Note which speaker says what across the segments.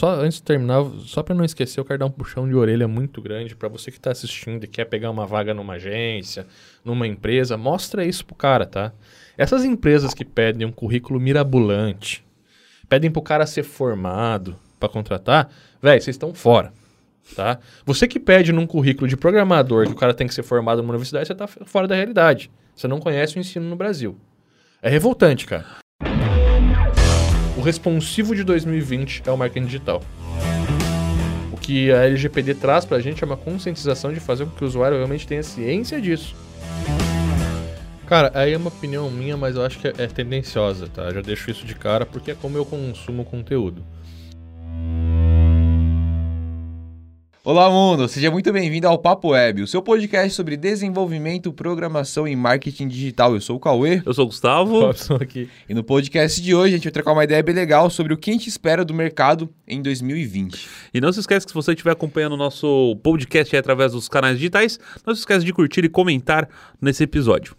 Speaker 1: só antes de terminar, só para não esquecer, eu quero dar um puxão de orelha muito grande para você que está assistindo e quer pegar uma vaga numa agência, numa empresa, mostra isso pro cara, tá? Essas empresas que pedem um currículo mirabolante, pedem pro cara ser formado para contratar, velho, vocês estão fora. Tá? Você que pede num currículo de programador que o cara tem que ser formado numa universidade, você está fora da realidade. Você não conhece o ensino no Brasil. É revoltante, cara. O responsivo de 2020 é o marketing digital. O que a LGPD traz para a gente é uma conscientização de fazer com que o usuário realmente tenha ciência disso. Cara, aí é uma opinião minha, mas eu acho que é, é tendenciosa, tá? Já deixo isso de cara porque é como eu consumo conteúdo.
Speaker 2: Olá, mundo! Seja muito bem-vindo ao Papo Web, o seu podcast sobre desenvolvimento, programação e marketing digital. Eu sou o Cauê.
Speaker 3: Eu sou o Gustavo.
Speaker 1: Robson aqui.
Speaker 2: E no podcast de hoje a gente vai trocar uma ideia bem legal sobre o que a gente espera do mercado em 2020.
Speaker 3: E não se esqueça que se você estiver acompanhando o nosso podcast através dos canais digitais, não se esqueça de curtir e comentar nesse episódio.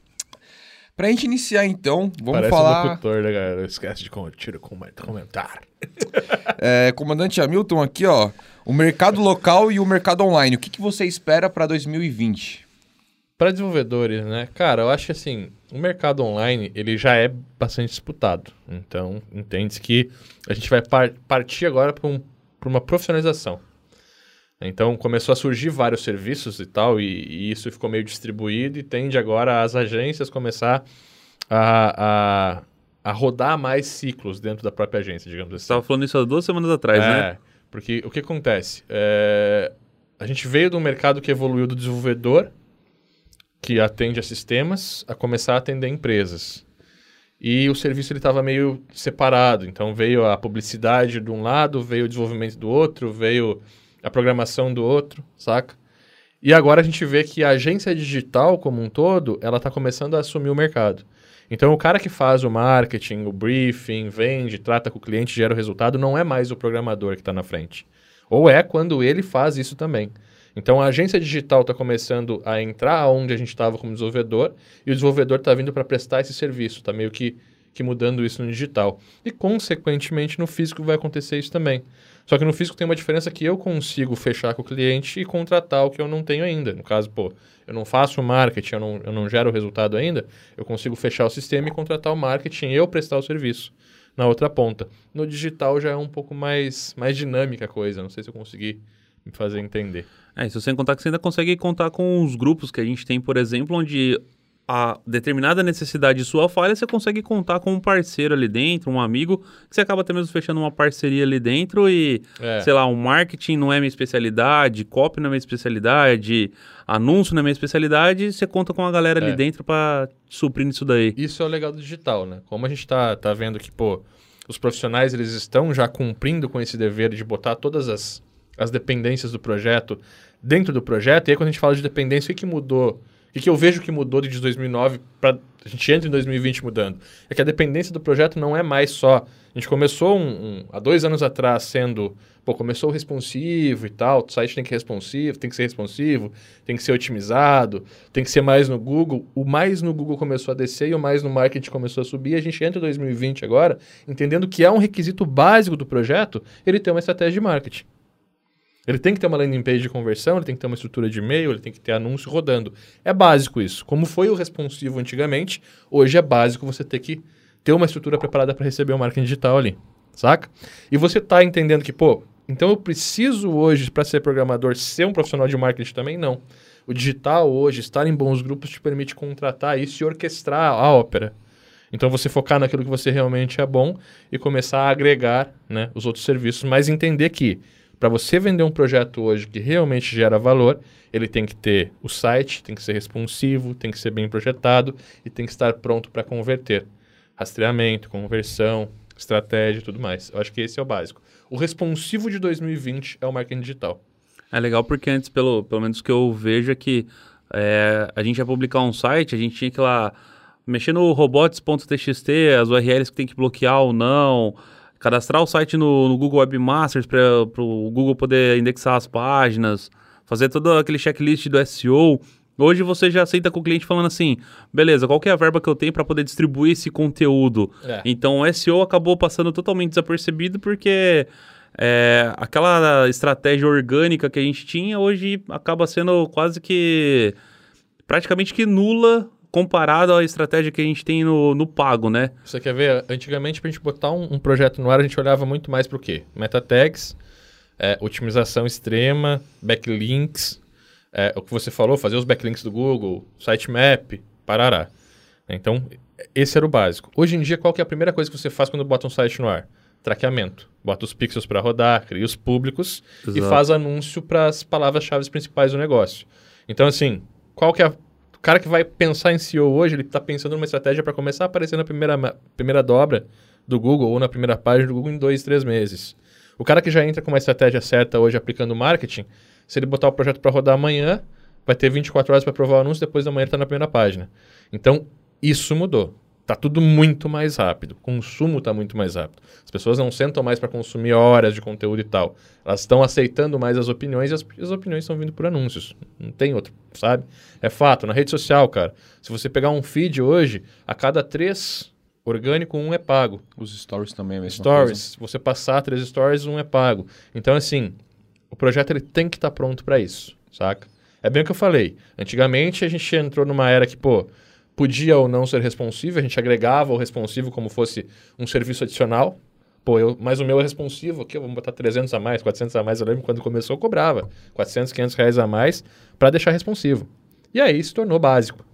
Speaker 2: Pra gente iniciar então, vamos
Speaker 1: Parece
Speaker 2: falar.
Speaker 1: um locutor, né, galera? Esquece de curtir, comentar.
Speaker 2: É, comandante Hamilton aqui, ó. O mercado local e o mercado online. O que, que você espera para 2020?
Speaker 1: Para desenvolvedores, né? Cara, eu acho assim, o mercado online, ele já é bastante disputado. Então, entende que a gente vai par partir agora para um, uma profissionalização. Então, começou a surgir vários serviços e tal, e, e, isso ficou meio distribuído e tende agora as agências começar a, a, a rodar mais ciclos dentro da própria agência, digamos assim. Você
Speaker 3: estava falando isso há duas semanas atrás,
Speaker 1: é,
Speaker 3: né?
Speaker 1: Porque o que acontece? É, a gente veio de um mercado que evoluiu do desenvolvedor, que atende a sistemas, a começar a atender empresas. E o serviço estava meio separado. Então veio a publicidade de um lado, veio o desenvolvimento do outro, veio a programação do outro, saca? E agora a gente vê que a agência digital como um todo, ela está começando a assumir o mercado. Então, o cara que faz o marketing, o briefing, vende, trata com o cliente, gera o resultado, não é mais o programador que está na frente. Ou é quando ele faz isso também. Então, a agência digital está começando a entrar onde a gente estava como desenvolvedor e o desenvolvedor está vindo para prestar esse serviço. Está meio que, que mudando isso no digital. E, consequentemente, no físico vai acontecer isso também. Só que no físico tem uma diferença que eu consigo fechar com o cliente e contratar o que eu não tenho ainda. No caso, pô, eu não faço marketing, eu não, eu não gero resultado ainda, eu consigo fechar o sistema e contratar o marketing e eu prestar o serviço na outra ponta. No digital já é um pouco mais, mais dinâmica a coisa, não sei se eu consegui me fazer entender.
Speaker 3: É, se você contar que você ainda consegue contar com os grupos que a gente tem, por exemplo, onde a determinada necessidade sua falha, você consegue contar com um parceiro ali dentro, um amigo, que você acaba até mesmo fechando uma parceria ali dentro e, é. sei lá, o um marketing não é minha especialidade, copy não é minha especialidade, anúncio não é minha especialidade, você conta com a galera é. ali dentro para suprir isso daí.
Speaker 1: Isso é o legal do digital, né? Como a gente tá, tá vendo que, pô, os profissionais eles estão já cumprindo com esse dever de botar todas as, as dependências do projeto dentro do projeto, e aí quando a gente fala de dependência, o que mudou o que eu vejo que mudou de 2009 para a gente entra em 2020 mudando? É que a dependência do projeto não é mais só. A gente começou um, um, há dois anos atrás sendo. Pô, começou o responsivo e tal. O site tem que ser responsivo, tem que ser responsivo, tem que ser otimizado, tem que ser mais no Google. O mais no Google começou a descer e o mais no marketing começou a subir. A gente entra em 2020 agora, entendendo que é um requisito básico do projeto ele ter uma estratégia de marketing. Ele tem que ter uma landing page de conversão, ele tem que ter uma estrutura de e-mail, ele tem que ter anúncio rodando. É básico isso. Como foi o responsivo antigamente, hoje é básico você ter que ter uma estrutura preparada para receber o marketing digital ali, saca? E você está entendendo que, pô, então eu preciso hoje, para ser programador, ser um profissional de marketing também? Não. O digital hoje, estar em bons grupos, te permite contratar isso e orquestrar a ópera. Então você focar naquilo que você realmente é bom e começar a agregar né, os outros serviços, mas entender que para você vender um projeto hoje que realmente gera valor, ele tem que ter o site, tem que ser responsivo, tem que ser bem projetado e tem que estar pronto para converter. Rastreamento, conversão, estratégia e tudo mais. Eu acho que esse é o básico. O responsivo de 2020 é o marketing digital.
Speaker 3: É legal porque antes, pelo, pelo menos que eu vejo, é que é, a gente ia publicar um site, a gente tinha que ir lá mexer no robots.txt, as URLs que tem que bloquear ou não, cadastrar o site no, no Google Webmasters para o Google poder indexar as páginas, fazer todo aquele checklist do SEO. Hoje você já aceita com o cliente falando assim, beleza, qual é a verba que eu tenho para poder distribuir esse conteúdo? É. Então o SEO acabou passando totalmente desapercebido porque é, aquela estratégia orgânica que a gente tinha hoje acaba sendo quase que praticamente que nula comparado à estratégia que a gente tem no, no pago, né?
Speaker 1: Você quer ver? Antigamente, para a gente botar um, um, projeto no ar, a gente olhava muito mais para o quê? Meta tags, é, otimização extrema, backlinks, é, o que você falou, fazer os backlinks do Google, sitemap, parará. Então, esse era o básico. Hoje em dia, qual que é a primeira coisa que você faz quando bota um site no ar? Traqueamento. Bota os pixels para rodar, cria os públicos Exato. e faz anúncio para as palavras-chave principais do negócio. Então, assim, qual que é a... Cara que vai pensar em SEO hoje, ele está pensando numa estratégia para começar a aparecer na primeira, primeira dobra do Google ou na primeira página do Google em dois, três meses. O cara que já entra com uma estratégia certa hoje aplicando marketing, se ele botar o projeto para rodar amanhã, vai ter 24 horas para provar o anúncio, depois da manhã ele está na primeira página. Então, isso mudou. Tá tudo muito mais rápido. O consumo está muito mais rápido. As pessoas não sentam mais para consumir horas de conteúdo e tal. Elas estão aceitando mais as opiniões e as, as opiniões estão vindo por anúncios. Não tem outro, sabe? É fato. Na rede social, cara, se você pegar um feed hoje, a cada três orgânico, um é pago.
Speaker 2: Os stories também é a mesma
Speaker 1: stories,
Speaker 2: coisa.
Speaker 1: Se você passar três stories, um é pago. Então, assim, o projeto ele tem que estar tá pronto para isso, saca? É bem o que eu falei. Antigamente a gente entrou numa era que, pô, podia ou não ser responsivo, a gente agregava o responsivo como fosse um serviço adicional. Pô, eu, mas o meu é responsivo aqui, vamos botar 300 a mais, 400 a mais. Eu lembro quando começou, eu cobrava 400, 500 reais a mais para deixar responsivo. E aí se tornou básico.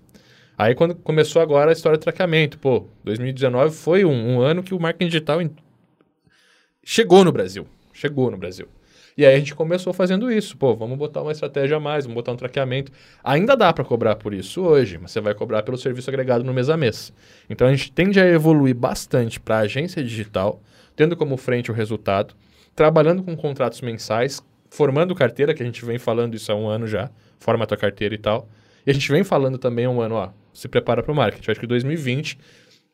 Speaker 1: Aí quando começou agora a história de traqueamento, pô, 2019 foi um, um ano que o marketing digital in... chegou no Brasil. Chegou no Brasil. E aí a gente começou fazendo isso. Pô, vamos botar uma estratégia a mais, vamos botar um traqueamento. Ainda dá para cobrar por isso hoje, mas você vai cobrar pelo serviço agregado no mês a mês. Então a gente tende a evoluir bastante para a agência digital, tendo como frente o resultado, trabalhando com contratos mensais, formando carteira, que a gente vem falando isso há um ano já, forma a tua carteira e tal. E a gente vem falando também há um ano, ó, se prepara para o marketing. Acho que 2020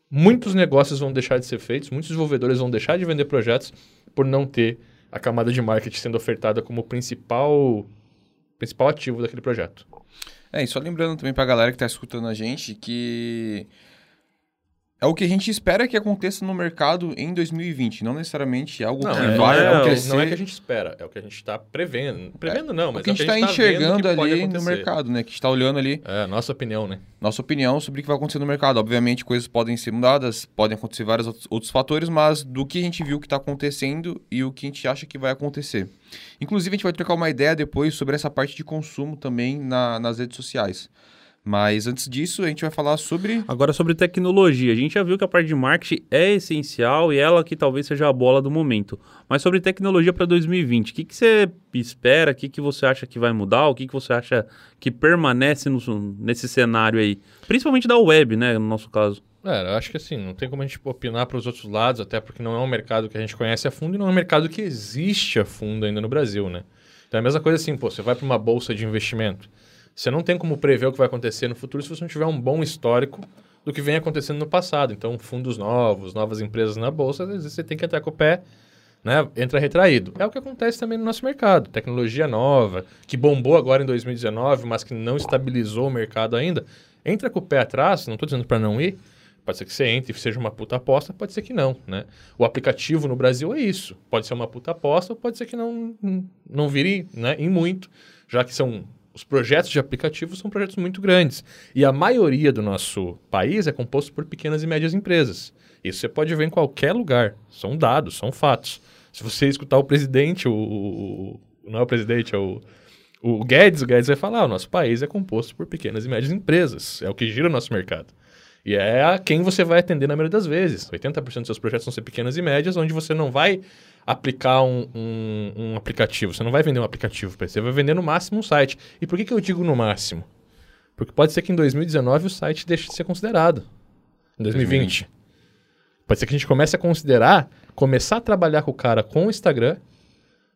Speaker 1: muitos negócios vão deixar de ser feitos, muitos desenvolvedores vão deixar de vender projetos por não ter a camada de marketing sendo ofertada como principal, principal ativo daquele projeto.
Speaker 2: É, e só lembrando também para a galera que está escutando a gente que é o que a gente espera que aconteça no mercado em 2020, não necessariamente algo
Speaker 1: não,
Speaker 2: que
Speaker 1: é,
Speaker 2: vai
Speaker 1: é,
Speaker 2: acontecer.
Speaker 1: Não é que a gente espera, é o que a gente está prevendo. Prevendo é, não, mas
Speaker 2: o que a
Speaker 1: gente
Speaker 2: está
Speaker 1: tá
Speaker 2: enxergando ali no mercado, né? Que está olhando ali.
Speaker 1: É, nossa opinião, né?
Speaker 2: Nossa opinião sobre o que vai acontecer no mercado. Obviamente, coisas podem ser mudadas, podem acontecer vários outros fatores, mas do que a gente viu que está acontecendo e o que a gente acha que vai acontecer. Inclusive, a gente vai trocar uma ideia depois sobre essa parte de consumo também na, nas redes sociais. Mas antes disso, a gente vai falar sobre.
Speaker 3: Agora sobre tecnologia. A gente já viu que a parte de marketing é essencial e ela que talvez seja a bola do momento. Mas sobre tecnologia para 2020, o que, que você espera? O que, que você acha que vai mudar? O que, que você acha que permanece no, nesse cenário aí? Principalmente da web, né? No nosso caso.
Speaker 1: É, eu acho que assim, não tem como a gente opinar para os outros lados, até porque não é um mercado que a gente conhece a fundo e não é um mercado que existe a fundo ainda no Brasil, né? Então é a mesma coisa assim, pô, você vai para uma bolsa de investimento. Você não tem como prever o que vai acontecer no futuro se você não tiver um bom histórico do que vem acontecendo no passado. Então, fundos novos, novas empresas na bolsa, às vezes você tem que entrar com o pé, né? Entra retraído. É o que acontece também no nosso mercado. Tecnologia nova, que bombou agora em 2019, mas que não estabilizou o mercado ainda. Entra com o pé atrás, não estou dizendo para não ir, Pode ser que você entre e seja uma puta aposta, pode ser que não, né? O aplicativo no Brasil é isso. Pode ser uma puta aposta, pode ser que não, não vire né, em muito, já que são os projetos de aplicativos são projetos muito grandes. E a maioria do nosso país é composto por pequenas e médias empresas. Isso você pode ver em qualquer lugar. São dados, são fatos. Se você escutar o presidente, o, o não é o presidente, é o, o Guedes, o Guedes vai falar: o nosso país é composto por pequenas e médias empresas. É o que gira o nosso mercado. E é a quem você vai atender na maioria das vezes. 80% dos seus projetos vão ser pequenas e médias, onde você não vai aplicar um, um, um aplicativo. Você não vai vender um aplicativo para você, vai vender no máximo um site. E por que, que eu digo no máximo? Porque pode ser que em 2019 o site deixe de ser considerado. Em 2020. 2020. Pode ser que a gente comece a considerar, começar a trabalhar com o cara com o Instagram,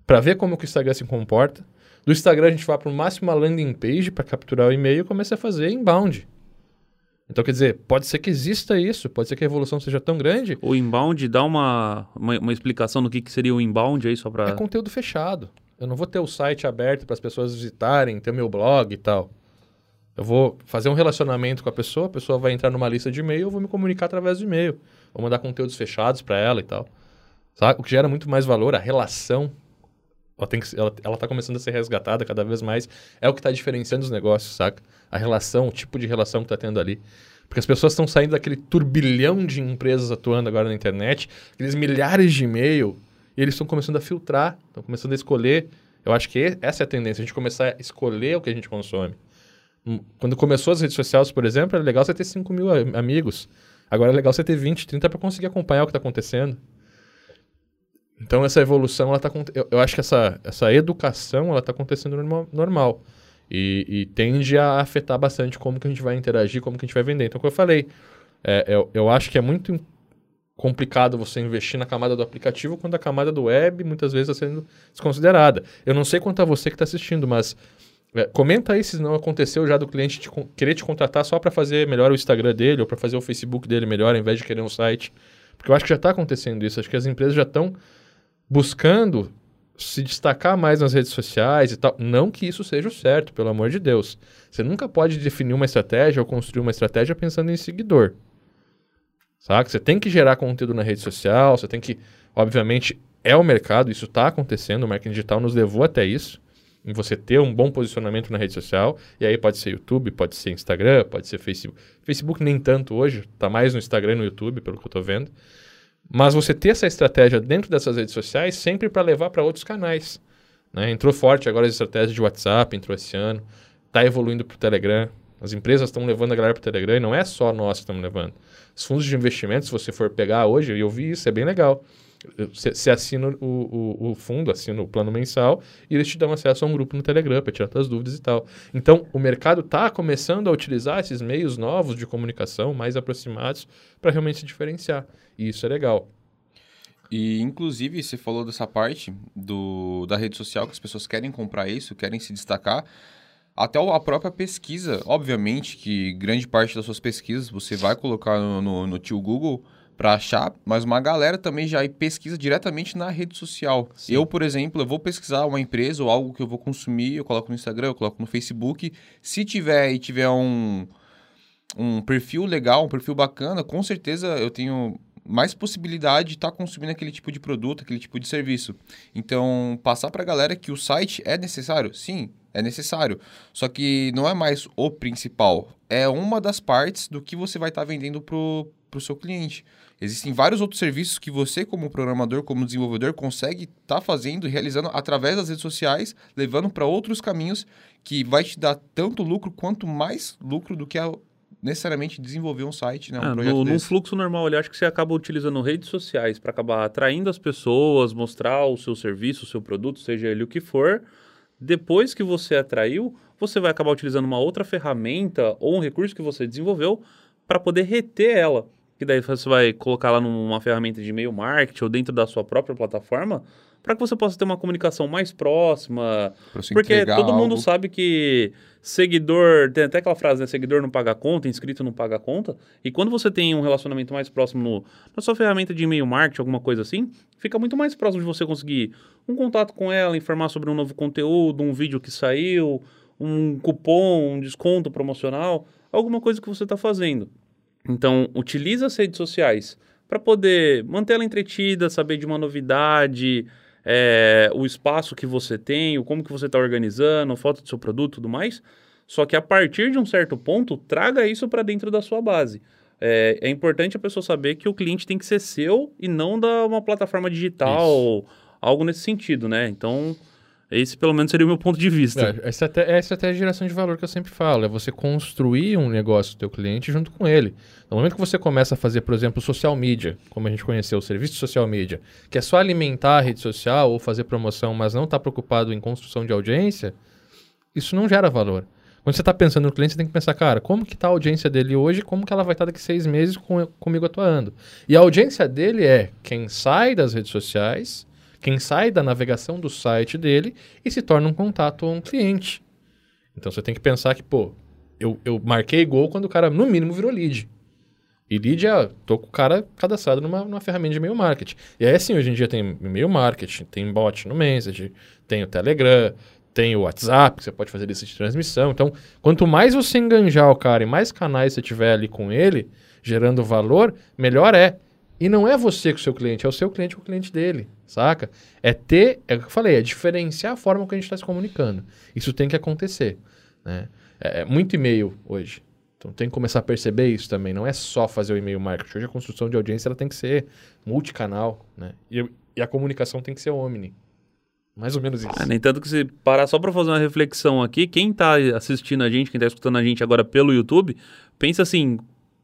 Speaker 1: para ver como que o Instagram se comporta. Do Instagram a gente vai para o máximo uma landing page para capturar o e-mail e começa a fazer inbound. Então, quer dizer, pode ser que exista isso, pode ser que a evolução seja tão grande.
Speaker 3: O inbound dá uma, uma, uma explicação do que, que seria o inbound aí, só para.
Speaker 1: É conteúdo fechado. Eu não vou ter o site aberto para as pessoas visitarem, ter meu blog e tal. Eu vou fazer um relacionamento com a pessoa, a pessoa vai entrar numa lista de e-mail, eu vou me comunicar através do e-mail. Vou mandar conteúdos fechados para ela e tal. Sabe? O que gera muito mais valor, a relação, ela, tem que, ela, ela tá começando a ser resgatada cada vez mais, é o que está diferenciando os negócios, saca? A relação, o tipo de relação que está tendo ali. Porque as pessoas estão saindo daquele turbilhão de empresas atuando agora na internet, aqueles milhares de e-mail, e eles estão começando a filtrar, estão começando a escolher. Eu acho que essa é a tendência, a gente começar a escolher o que a gente consome. Hum, quando começou as redes sociais, por exemplo, era legal você ter 5 mil amigos. Agora é legal você ter 20, 30 para conseguir acompanhar o que está acontecendo. Então essa evolução, ela tá, eu, eu acho que essa, essa educação ela está acontecendo normal, normal. E, e, tende a afetar bastante como que a gente vai interagir, como que a gente vai vender. Então, como eu falei, é, eu, eu acho que é muito complicado você investir na camada do aplicativo quando a camada do web muitas vezes está sendo desconsiderada. Eu não sei quanto a você que está assistindo, mas é, comenta aí se não aconteceu já do cliente te, querer te contratar só para fazer melhor o Instagram dele ou para fazer o Facebook dele melhor ao invés de querer um site. Porque eu acho que já está acontecendo isso. Acho que as empresas já estão buscando se destacar mais nas redes sociais e tal. Não que isso seja o certo, pelo amor de Deus. Você nunca pode definir uma estratégia ou construir uma estratégia pensando em seguidor. Saca? Você tem que gerar conteúdo na rede social, você tem que. Obviamente, é o mercado, isso está acontecendo, o marketing digital nos levou até isso. Em você ter um bom posicionamento na rede social. E aí pode ser YouTube, pode ser Instagram, pode ser Facebook. Facebook nem tanto hoje, está mais no Instagram e no YouTube, pelo que eu estou vendo. Mas você ter essa estratégia dentro dessas redes sociais sempre para levar para outros canais. Né? Entrou forte agora as estratégias de WhatsApp, entrou esse ano, está evoluindo para o Telegram. As empresas estão levando a galera para o Telegram e não é só nós que estamos levando. Os fundos de investimento, se você for pegar hoje, e eu vi isso, é bem legal. Você assina o, o, o, fundo, assina o plano mensal e eles te dão acesso a um grupo no Telegram para tirar suas dúvidas e tal. Então, o mercado está começando a utilizar esses meios novos de comunicação mais aproximados para realmente se diferenciar. E isso é legal.
Speaker 2: E, inclusive, você falou dessa parte do, da rede social, que as pessoas querem comprar isso, querem se destacar. Até a própria pesquisa, obviamente que grande parte das suas pesquisas você vai colocar no, no, no tio Google para achar, mas uma galera também já pesquisa diretamente na rede social. Sim. Eu, por exemplo, eu vou pesquisar uma empresa ou algo que eu vou consumir, eu coloco no Instagram, eu coloco no Facebook. Se tiver e tiver um, um perfil legal, um perfil bacana, com certeza eu tenho mais possibilidade de estar tá consumindo aquele tipo de produto, aquele tipo de serviço. Então, passar para a galera que o site é necessário? Sim, é necessário. Só que não é mais o principal. É uma das partes do que você vai estar tá vendendo para o seu cliente. Existem vários outros serviços que você, como programador, como desenvolvedor, consegue estar tá fazendo e realizando através das redes sociais, levando para outros caminhos que vai te dar tanto lucro quanto mais lucro do que a necessariamente desenvolver um site, né? Um
Speaker 3: ah, no, num fluxo normal, eu acho que você acaba utilizando redes sociais para acabar atraindo as pessoas, mostrar o seu serviço, o seu produto, seja ele o que for. Depois que você atraiu, você vai acabar utilizando uma outra ferramenta ou um recurso que você desenvolveu para poder reter ela. Que daí você vai colocar lá numa ferramenta de e-mail marketing ou dentro da sua própria plataforma para que você possa ter uma comunicação mais próxima. Porque todo mundo algo. sabe que seguidor, tem até aquela frase, né? Seguidor não paga conta, inscrito não paga conta. E quando você tem um relacionamento mais próximo no, na sua ferramenta de e-mail marketing, alguma coisa assim, fica muito mais próximo de você conseguir um contato com ela, informar sobre um novo conteúdo, um vídeo que saiu, um cupom, um desconto promocional, alguma coisa que você está fazendo. Então, utilize as redes sociais para poder manter ela entretida, saber de uma novidade, é, o espaço que você tem, o como que você está organizando, foto do seu produto e tudo mais. Só que a partir de um certo ponto, traga isso para dentro da sua base. É, é, importante a pessoa saber que o cliente tem que ser seu e não da uma plataforma digital, isso. algo nesse sentido, né? Então, esse, pelo menos, seria o meu ponto de vista.
Speaker 1: É, essa, até, essa é a geração de valor que eu sempre falo. É você construir um negócio do teu cliente junto com ele. No momento que você começa a fazer, por exemplo, social media, como a gente conheceu, o serviço de social media, que é só alimentar a rede social ou fazer promoção, mas não está preocupado em construção de audiência, isso não gera valor. Quando você está pensando no cliente, você tem que pensar, cara, como que está a audiência dele hoje, como que ela vai estar tá daqui seis meses com, comigo atuando. E a audiência dele é quem sai das redes sociais quem sai da navegação do site dele e se torna um contato a um cliente. Então você tem que pensar que, pô, eu, eu marquei gol quando o cara, no mínimo, virou lead. E lead é, tô com o cara cadastrado numa, numa ferramenta de e-mail marketing. E aí, assim, hoje em dia tem e-mail marketing, tem bot no Message, tem o Telegram, tem o WhatsApp, que você pode fazer lista de transmissão. Então, quanto mais você enganjar o cara e mais canais você tiver ali com ele, gerando valor, melhor é. E não é você com o seu cliente, é o seu cliente com o cliente dele, saca? É ter, é o que eu falei, é diferenciar a forma que a gente está se comunicando. Isso tem que acontecer, né? É, é muito e-mail hoje. Então tem que começar a perceber isso também. Não é só fazer o e-mail marketing. Hoje a construção de audiência ela tem que ser multicanal, né? E, e a comunicação tem que ser omni. Mais ou menos isso.
Speaker 3: Ah, nem tanto que se parar só para fazer uma reflexão aqui, quem está assistindo a gente, quem está escutando a gente agora pelo YouTube, pensa assim,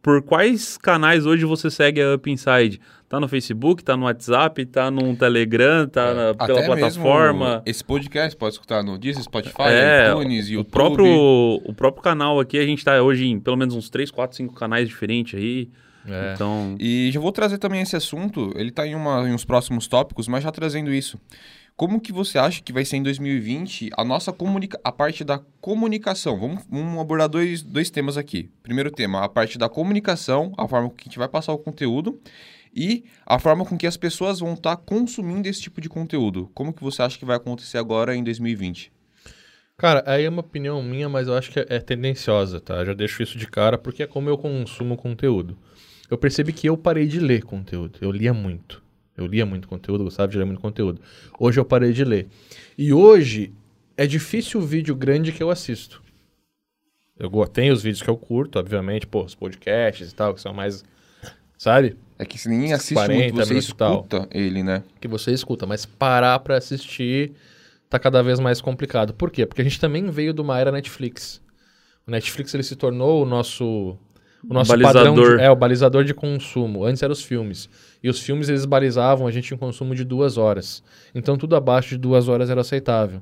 Speaker 3: por quais canais hoje você segue a Up Inside? Tá no Facebook, tá no WhatsApp, tá no Telegram, tá é, na, pela plataforma.
Speaker 2: esse podcast pode escutar no Disney, Spotify,
Speaker 3: é,
Speaker 2: iTunes, YouTube.
Speaker 3: O próprio, o próprio canal aqui, a gente tá hoje em pelo menos uns 3, 4, 5 canais diferentes aí. É. Então...
Speaker 2: E já vou trazer também esse assunto, ele tá em, uma, em uns próximos tópicos, mas já trazendo isso. Como que você acha que vai ser em 2020 a nossa comunica a parte da comunicação? Vamos, vamos abordar dois, dois temas aqui. Primeiro tema, a parte da comunicação, a forma que a gente vai passar o conteúdo e a forma com que as pessoas vão estar tá consumindo esse tipo de conteúdo. Como que você acha que vai acontecer agora em 2020?
Speaker 1: Cara, aí é uma opinião minha, mas eu acho que é, é tendenciosa, tá? Já deixo isso de cara porque é como eu consumo conteúdo. Eu percebi que eu parei de ler conteúdo. Eu lia muito. Eu lia muito conteúdo, gostava de ler muito conteúdo. Hoje eu parei de ler. E hoje é difícil o vídeo grande que eu assisto. Eu tenho os vídeos que eu curto, obviamente, pô, os podcasts e tal, que são mais, sabe?
Speaker 2: É que se ninguém assiste 40 muito, você escuta ele, né?
Speaker 1: Que você escuta, mas parar para assistir tá cada vez mais complicado. Por quê? Porque a gente também veio de uma era Netflix. O Netflix ele se tornou o nosso o nosso balizador. padrão de, é o balizador de consumo. Antes eram os filmes. E os filmes eles balizavam a gente em consumo de duas horas. Então tudo abaixo de duas horas era aceitável.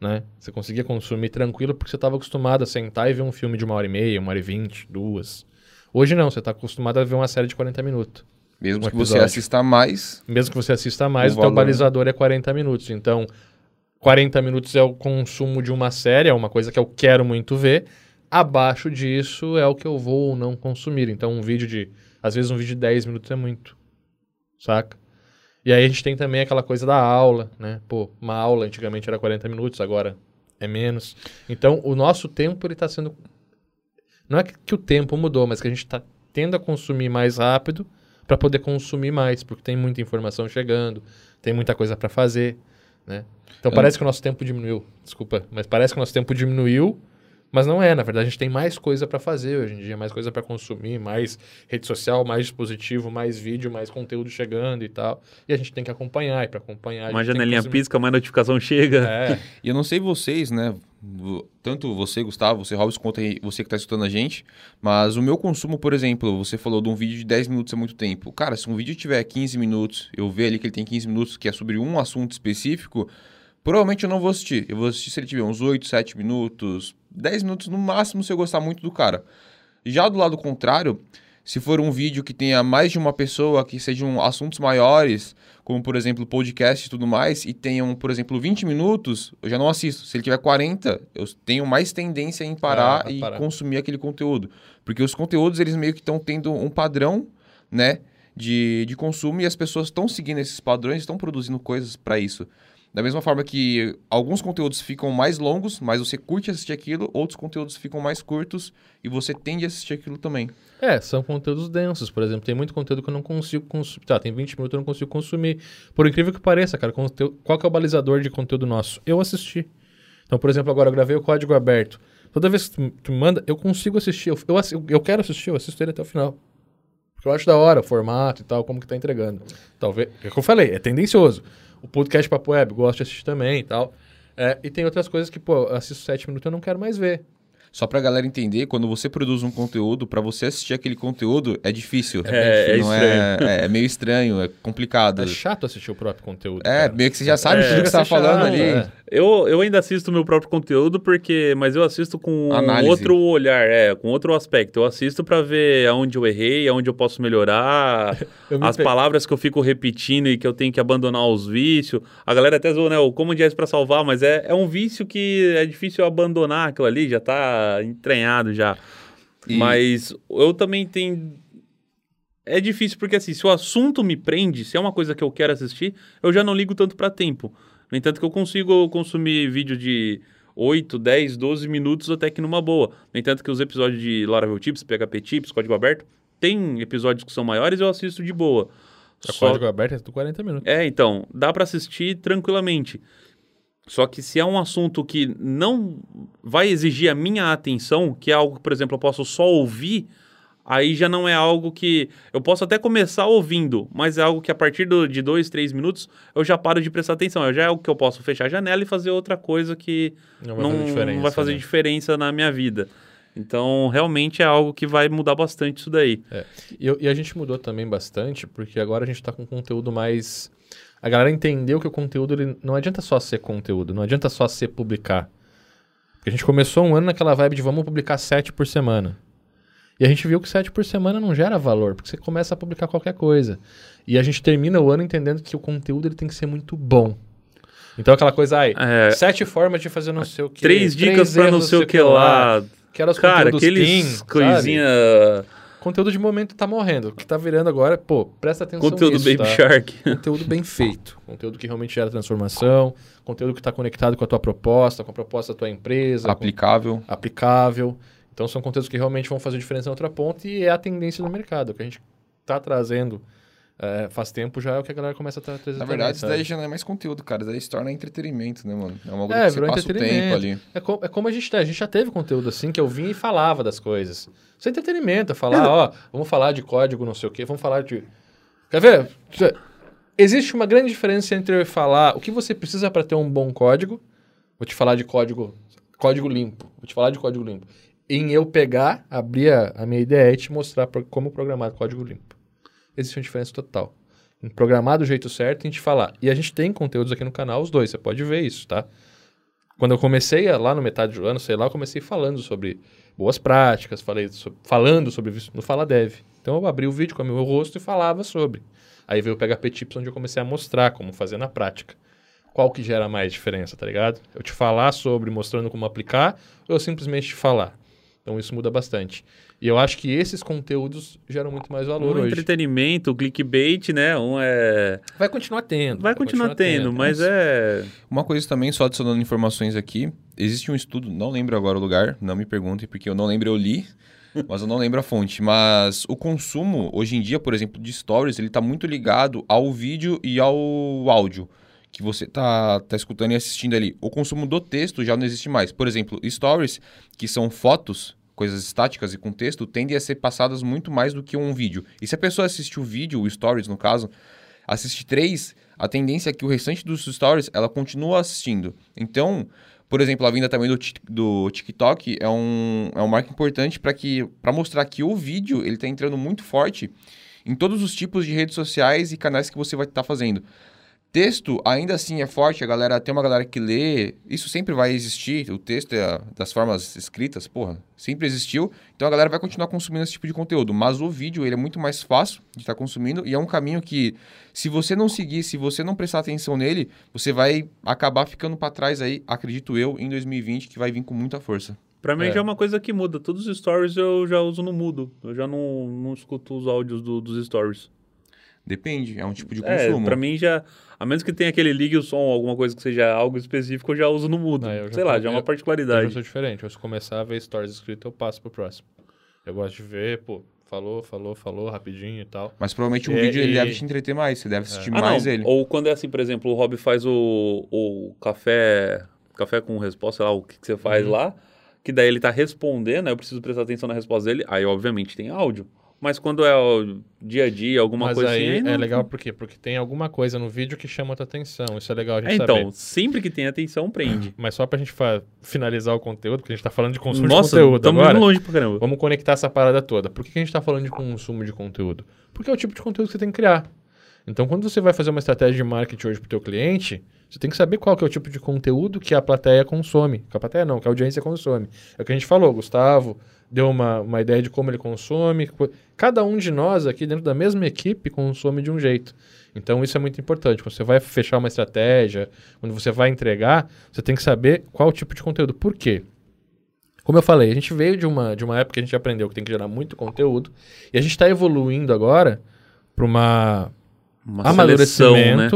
Speaker 1: Né? Você conseguia consumir tranquilo porque você estava acostumado a sentar e ver um filme de uma hora e meia, uma hora e vinte, duas. Hoje não, você está acostumado a ver uma série de 40 minutos.
Speaker 2: Mesmo um que você assista mais.
Speaker 1: Mesmo que você assista mais, o, o teu balizador é 40 minutos. Então, 40 minutos é o consumo de uma série, é uma coisa que eu quero muito ver. Abaixo disso é o que eu vou ou não consumir. Então, um vídeo de. Às vezes, um vídeo de 10 minutos é muito saca? E aí a gente tem também aquela coisa da aula, né? Pô, uma aula antigamente era 40 minutos, agora é menos. Então, o nosso tempo ele está sendo não é que o tempo mudou, mas que a gente está tendo a consumir mais rápido para poder consumir mais, porque tem muita informação chegando, tem muita coisa para fazer, né? Então parece que o nosso tempo diminuiu, desculpa, mas parece que o nosso tempo diminuiu mas não é, na verdade, a gente tem mais coisa para fazer hoje em dia, mais coisa para consumir, mais rede social, mais dispositivo, mais vídeo, mais conteúdo chegando e tal. E a gente tem que acompanhar, e para acompanhar.
Speaker 3: Mais janelinha pisca, mais notificação chega.
Speaker 2: É. e eu não sei vocês, né? Tanto você, Gustavo, você, Robson, quanto você que está escutando a gente, mas o meu consumo, por exemplo, você falou de um vídeo de 10 minutos é muito tempo. Cara, se um vídeo tiver 15 minutos, eu ver ali que ele tem 15 minutos, que é sobre um assunto específico, provavelmente eu não vou assistir. Eu vou assistir se ele tiver uns 8, 7 minutos, 10 minutos no máximo se eu gostar muito do cara. Já do lado contrário, se for um vídeo que tenha mais de uma pessoa, que sejam assuntos maiores, como por exemplo podcast e tudo mais, e tenham, por exemplo, 20 minutos, eu já não assisto. Se ele tiver 40, eu tenho mais tendência em parar ah, e parar. consumir aquele conteúdo. Porque os conteúdos, eles meio que estão tendo um padrão, né, de, de consumo e as pessoas estão seguindo esses padrões, estão produzindo coisas para isso. Da mesma forma que alguns conteúdos ficam mais longos, mas você curte assistir aquilo, outros conteúdos ficam mais curtos e você tende a assistir aquilo também.
Speaker 1: É, são conteúdos densos, por exemplo. Tem muito conteúdo que eu não consigo consumir. Tá, tem 20 minutos que eu não consigo consumir. Por incrível que pareça, cara, qual que é o balizador de conteúdo nosso? Eu assisti. Então, por exemplo, agora eu gravei o código aberto. Toda vez que tu, me manda, eu consigo assistir. Eu, eu, eu quero assistir, eu assisto ele até o final. Porque eu acho da hora o formato e tal, como que tá entregando. Talvez, é o que eu falei, é tendencioso. O podcast Papo Web, gosto de assistir também e tal. É, e tem outras coisas que, pô, assisto sete minutos e eu não quero mais ver.
Speaker 2: Só pra galera entender, quando você produz um conteúdo, para você assistir aquele conteúdo é difícil.
Speaker 3: É, é,
Speaker 2: não
Speaker 3: é,
Speaker 2: é, é, meio estranho, é complicado.
Speaker 1: É chato assistir o próprio conteúdo.
Speaker 2: É, cara. meio que você já sabe é, tudo que você tá falando ali.
Speaker 3: Eu, eu ainda assisto o meu próprio conteúdo, porque, mas eu assisto com
Speaker 2: Análise.
Speaker 3: outro olhar, é, com outro aspecto. Eu assisto para ver aonde eu errei, aonde eu posso melhorar, as pe... palavras que eu fico repetindo e que eu tenho que abandonar os vícios. A galera até zoou, né? O como dias para salvar, mas é, é um vício que é difícil abandonar aquilo ali, já tá entranhado já. E... Mas eu também tenho. É difícil porque, assim, se o assunto me prende, se é uma coisa que eu quero assistir, eu já não ligo tanto para tempo. No entanto, que eu consigo consumir vídeo de 8, 10, 12 minutos até que numa boa. No entanto, que os episódios de Laravel Tips, PHP Tips, Código Aberto, tem episódios que são maiores eu assisto de boa.
Speaker 1: A
Speaker 3: Só-
Speaker 1: código aberto é tudo 40 minutos.
Speaker 3: É, então, dá pra assistir tranquilamente. Só que se é um assunto que não vai exigir a minha atenção, que é algo que, por exemplo, eu posso só ouvir, aí já não é algo que. Eu posso até começar ouvindo, mas é algo que a partir do- de dois, três minutos eu já paro de prestar atenção. Eu já é algo que eu posso fechar a janela e fazer outra coisa que
Speaker 1: Não
Speaker 3: não,
Speaker 1: vai fazer diferença.
Speaker 3: não vai fazer
Speaker 1: né?
Speaker 3: diferença na minha vida. Então, realmente é algo que vai mudar bastante isso daí.
Speaker 1: E, eu- e a gente mudou também bastante, porque agora a gente tá com conteúdo mais. A galera entendeu que o conteúdo ele não adianta só ser conteúdo, não adianta só ser publicar. Porque a gente começou um ano naquela vibe de vamos publicar sete por semana. E a gente viu que sete por semana não gera valor, porque você começa a publicar qualquer coisa. E a gente termina o ano entendendo que o conteúdo ele tem que ser muito bom. Então aquela coisa, ai,
Speaker 3: É,
Speaker 1: sete formas de fazer não sei o que.
Speaker 3: três dicas pra não sei o que lá.
Speaker 1: Que eram os
Speaker 3: Cara, aqueles
Speaker 1: teen, sabe?
Speaker 3: coisinha.
Speaker 1: Conteúdo de momento tá morrendo. O que tá virando agora, pô, presta atenção
Speaker 3: Conteúdo
Speaker 1: nisso,
Speaker 3: Baby
Speaker 1: tá?
Speaker 3: Shark.
Speaker 1: Conteúdo bem feito. Conteúdo que realmente gera transformação. Conteúdo que está conectado com a tua proposta, com a proposta da tua empresa. com-
Speaker 2: Aplicável.
Speaker 1: Então são conteúdos que realmente vão fazer diferença na outra ponta e é a tendência do mercado. O que a gente está trazendo é, faz tempo já é o que a galera começa a tra- trazer
Speaker 2: Na
Speaker 1: também,
Speaker 2: verdade, isso daí já não é mais conteúdo, cara. Isso daí se torna entretenimento, né, mano? É uma coisa
Speaker 1: É,
Speaker 2: que você passa o tempo ali.
Speaker 1: É, co- é como a gente tem. A gente já teve conteúdo assim que eu vinha e falava das coisas. Isso é entretenimento. É falar, ó, vamos falar de código, não sei o quê, vamos falar de. Quer ver? Existe uma grande diferença entre eu falar o que você precisa para ter um bom código. Vou te falar de código, código limpo. Vou te falar de código limpo. Em eu pegar, abrir a, a minha ideia e te mostrar como programar código limpo. Existe uma diferença total. Em programar do jeito certo e em te falar. E a gente tem conteúdos aqui no canal, os dois. Você pode ver isso, tá? Quando eu comecei lá no metade do ano, sei lá, eu comecei falando sobre boas práticas, falei so- falando sobre isso no Fala Dev. Então eu abri o vídeo com o meu rosto e falava sobre. Aí veio o PHP Tips, onde eu comecei a mostrar como fazer na prática. Qual que gera mais diferença, tá ligado? Eu te falar sobre, mostrando como aplicar, ou eu simplesmente te falar. Então isso muda bastante. E eu acho que esses conteúdos geram muito mais valor
Speaker 3: Um
Speaker 1: hoje.
Speaker 3: entretenimento, clickbait, né? Um é.
Speaker 1: Vai continuar tendo.
Speaker 3: Vai continuar tendo, mas é.
Speaker 2: Uma coisa também, só adicionando informações aqui, existe um estudo, não lembro agora o lugar, não me perguntem, porque eu não lembro, eu li, mas eu não lembro a fonte. Mas o consumo, hoje em dia, por exemplo, de stories, ele está muito ligado ao vídeo e ao áudio que você tá, tá escutando e assistindo ali. O consumo do texto já não existe mais. Por exemplo, stories, que são fotos, coisas estáticas e com texto, tendem a ser passadas muito mais do que um vídeo. E se a pessoa assistir o vídeo, o stories no caso, assiste três, a tendência é que o restante dos stories ela continua assistindo. Então, por exemplo, a vinda também do, do TikTok é um, é um marco importante para que para mostrar que o vídeo ele está entrando muito forte em todos os tipos de redes sociais e canais que você vai estar fazendo. Texto ainda assim é forte, a galera tem uma galera que lê, isso sempre vai existir, o texto é das formas escritas, porra, sempre existiu, então a galera vai continuar consumindo esse tipo de conteúdo, mas o vídeo ele é muito mais fácil de estar consumindo e é um caminho que se você não seguir, se você não prestar atenção nele, você vai acabar ficando para trás aí, acredito eu, em 2020 que vai vir com muita força.
Speaker 3: Pra mim
Speaker 1: É.
Speaker 3: já é uma coisa que muda. Todos os stories eu já uso no mudo. Eu já não, não escuto os áudios do- dos stories.
Speaker 2: Depende, é um tipo de
Speaker 3: É,
Speaker 2: consumo.
Speaker 3: pra mim já. A menos que tenha aquele ligue o som, alguma coisa que seja algo específico, eu já uso no mudo.
Speaker 1: Ah, eu
Speaker 3: Sei lá, já é uma
Speaker 1: eu- Eu
Speaker 3: particularidade.
Speaker 1: já sou diferente. Eu, se começar a ver stories escrito, eu passo pro próximo. Eu gosto de ver, pô, falou, falou, falou, rapidinho e tal.
Speaker 2: Mas provavelmente um
Speaker 1: É,
Speaker 2: vídeo ele
Speaker 1: e-
Speaker 2: deve te entreter mais, você deve assistir
Speaker 3: Ah,
Speaker 2: mais
Speaker 3: não.
Speaker 2: ele.
Speaker 3: Ou quando é assim, por exemplo, o Rob faz o, o café. Café com resposta, sei lá, o que, que você faz
Speaker 1: Uhum.
Speaker 3: lá. Que daí ele tá respondendo, aí eu preciso prestar atenção na resposta dele. Aí, obviamente, tem áudio. Mas quando é o dia a dia, alguma
Speaker 1: Mas
Speaker 3: coisa
Speaker 1: aí
Speaker 3: assim.
Speaker 1: é
Speaker 3: não-
Speaker 1: legal por quê? Porque tem alguma coisa no vídeo que chama a tua atenção. Isso é legal a gente
Speaker 3: É,
Speaker 1: saber.
Speaker 3: então, sempre que tem atenção, prende.
Speaker 1: Mas só pra gente finalizar o conteúdo, porque a gente tá falando de consumo
Speaker 3: Nossa,
Speaker 1: de conteúdo
Speaker 3: estamos
Speaker 1: agora.
Speaker 3: indo longe pra caramba.
Speaker 1: Vamos conectar essa parada toda. Por que que a gente tá falando de consumo de conteúdo? Porque é o tipo de conteúdo que você tem que criar. Então, quando você vai fazer uma estratégia de marketing hoje pro teu cliente, você tem que saber qual que é o tipo de conteúdo que a plateia consome. Que a plateia não, que a audiência consome. É o que a gente falou, Gustavo deu uma, uma ideia de como ele consome. Co- Cada um de nós aqui dentro da mesma equipe consome de um jeito. Então, isso é muito importante. Quando você vai fechar uma estratégia, quando você vai entregar, você tem que saber qual tipo de conteúdo. Por quê? Como eu falei, a gente veio de uma, de uma época que a gente aprendeu que tem que gerar muito conteúdo e a gente está evoluindo agora para uma
Speaker 3: Uma seleção, né?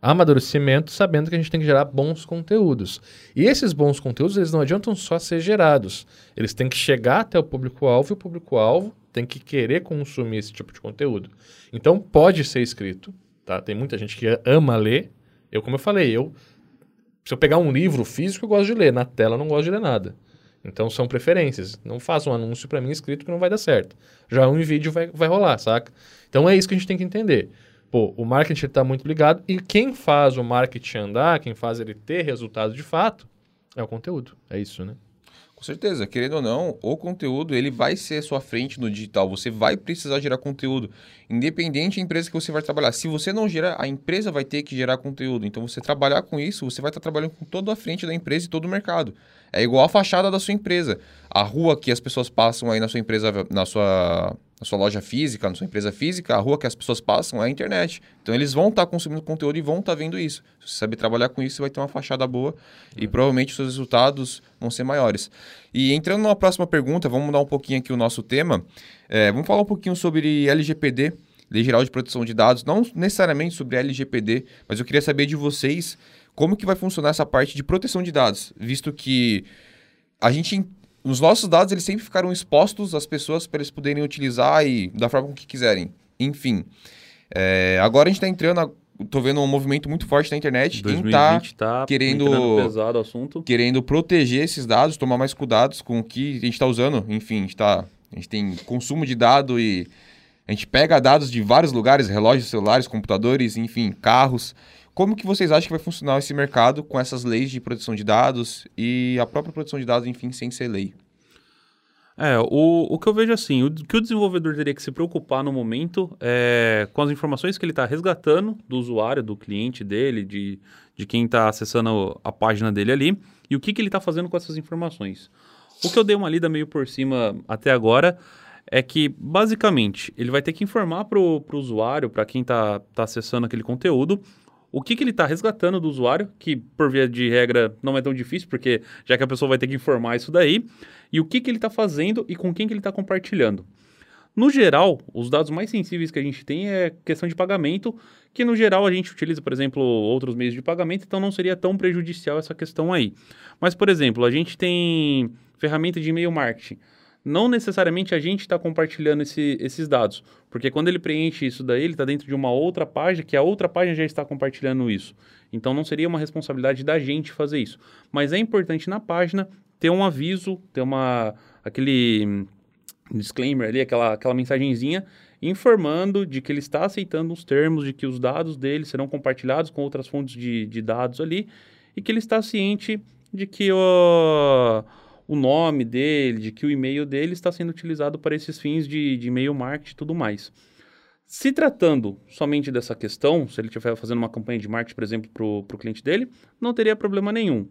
Speaker 1: Amadurecimento, sabendo que a gente tem que gerar bons conteúdos. E esses bons conteúdos, eles não adiantam só ser gerados. Eles têm que chegar até o público-alvo e o público-alvo tem que querer consumir esse tipo de conteúdo. Então, pode ser escrito, tá? Tem muita gente que ama ler. Eu, como eu falei, eu se eu pegar um livro físico, eu gosto de ler. Na tela, eu não gosto de ler nada. Então, são preferências. Não faça um anúncio para mim escrito que não vai dar certo. Já um vídeo vai, vai rolar, saca? Então, é isso que a gente tem que entender. Pô, o marketing está muito ligado e quem faz o marketing andar, quem faz ele ter resultado de fato, é o conteúdo. É isso, né?
Speaker 2: Com certeza, querendo ou não, o conteúdo ele vai ser a sua frente no digital. Você vai precisar gerar conteúdo, independente da empresa que você vai trabalhar. Se você não gerar, a empresa vai ter que gerar conteúdo. Então, você trabalhar com isso, você vai estar trabalhando com toda a frente da empresa e todo o mercado. É igual a fachada da sua empresa. A rua que as pessoas passam aí na sua empresa, na sua na sua loja física, na sua empresa física, a rua que as pessoas passam é a internet. Então eles vão estar tá consumindo conteúdo e vão estar tá vendo isso. Se você saber trabalhar com isso, você vai ter uma fachada boa é. e provavelmente os seus resultados vão ser maiores. E entrando na próxima pergunta, vamos mudar um pouquinho aqui o nosso tema. É, vamos falar um pouquinho sobre LGPD, Lei Geral de Proteção de Dados, não necessariamente sobre LGPD, mas eu queria saber de vocês como que vai funcionar essa parte de proteção de dados, visto que a gente os nossos dados eles sempre ficaram expostos às pessoas para eles poderem utilizar e da forma que quiserem. Enfim, é, agora a gente está entrando, estou vendo um movimento muito forte na internet
Speaker 3: 2020 em tá,
Speaker 2: tá querendo
Speaker 3: pesado o assunto.
Speaker 2: querendo proteger esses dados, tomar mais cuidados com o que a gente está usando. Enfim, a gente, tá, a gente tem consumo de dado e a gente pega dados de vários lugares, relógios celulares, computadores, enfim, carros. Como que vocês acham que vai funcionar esse mercado com essas leis de proteção de dados e a própria proteção de dados, enfim, sem ser lei?
Speaker 3: É, o, o que eu vejo assim, o que o desenvolvedor teria que se preocupar no momento é com as informações que ele está resgatando do usuário, do cliente dele, de, de quem está acessando a página dele ali, e o que, que ele está fazendo com essas informações. O que eu dei uma lida meio por cima até agora é que, basicamente, ele vai ter que informar para o usuário, para quem está tá acessando aquele conteúdo, o que, que ele está resgatando do usuário, que por via de regra não é tão difícil, porque já que a pessoa vai ter que informar isso daí, e o que, que ele está fazendo e com quem que ele está compartilhando. No geral, os dados mais sensíveis que a gente tem é questão de pagamento, que no geral a gente utiliza, por exemplo, outros meios de pagamento, então não seria tão prejudicial essa questão aí. Mas, por exemplo, a gente tem ferramenta de e-mail marketing não necessariamente a gente está compartilhando esse, esses dados, porque quando ele preenche isso daí, ele está dentro de uma outra página, que a outra página já está compartilhando isso. Então não seria uma responsabilidade da gente fazer isso. Mas é importante na página ter um aviso, ter uma aquele disclaimer ali, aquela, aquela mensagenzinha informando de que ele está aceitando os termos, de que os dados dele serão compartilhados com outras fontes de, de dados ali e que ele está ciente de que o o nome dele, de que o e-mail dele está sendo utilizado para esses fins de, de e-mail marketing e tudo mais. Se tratando somente dessa questão, se ele estiver fazendo uma campanha de marketing, por exemplo, para o cliente dele, não teria problema nenhum.